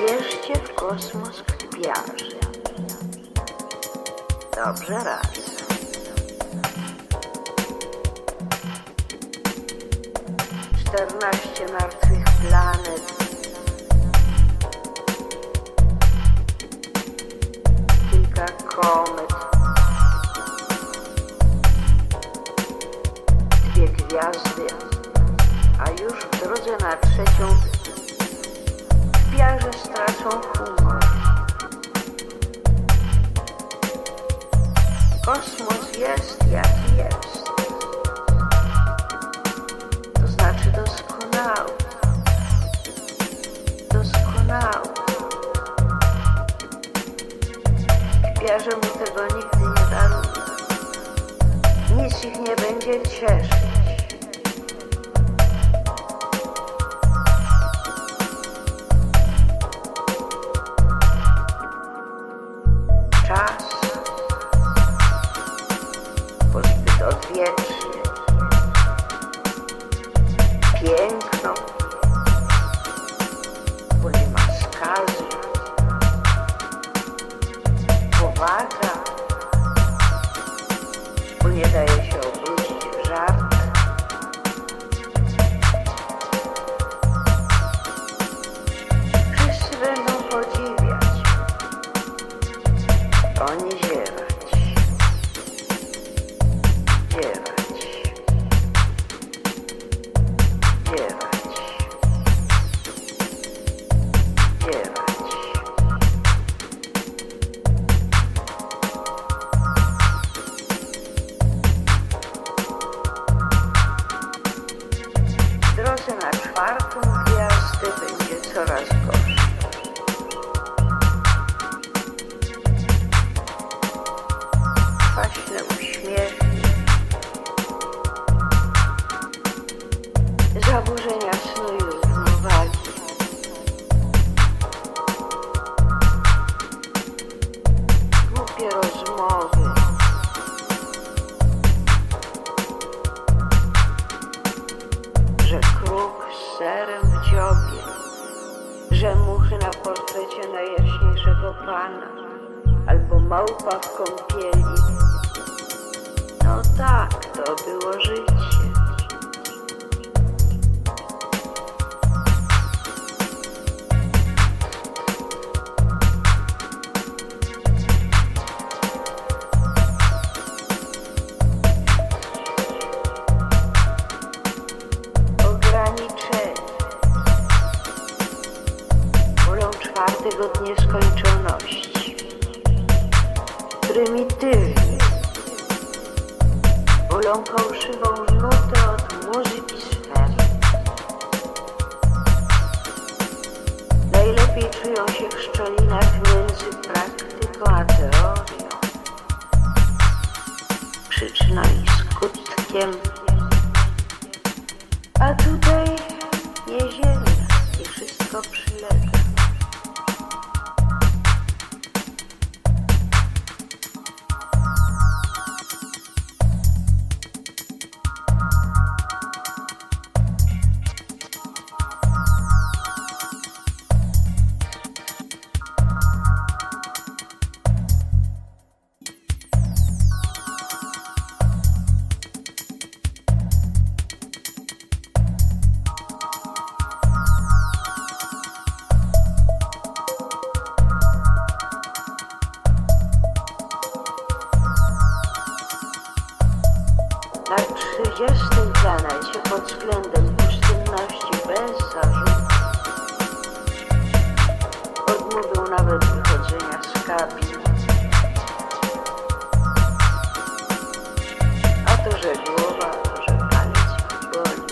Nie bierzcie w kosmos kwiarzy. Dobrze raz. Czternaście martwych planet. Kilka komet. Dwie gwiazdy. A już w drodze na trzecią Kwiarze stracą humor. Kosmos jest jaki jest. To znaczy doskonały. Doskonały. Kwiarze mu tego nigdy nie darują. Nic ich nie będzie cieszyć. work. Czwartą gwiazdę będzie coraz gorzej. kwaśne uśmiechy, zaburzenia snu portrecie najjaśniejszego pana albo małpa w kąpieli. No tak, to było życie. Wolą fałszywą nutę od muzyki sfery. Najlepiej czują się w szczelinach między praktyką a teorią. no i skutkiem. A tutaj nie ziemia i wszystko przylega. pod względem oszczędności bez zarzutu. Odmówił nawet wychodzenia z kabin. A to, że głowa, to, że palec boli.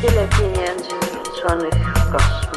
Tyle pieniędzy wrzuconych w kosmos.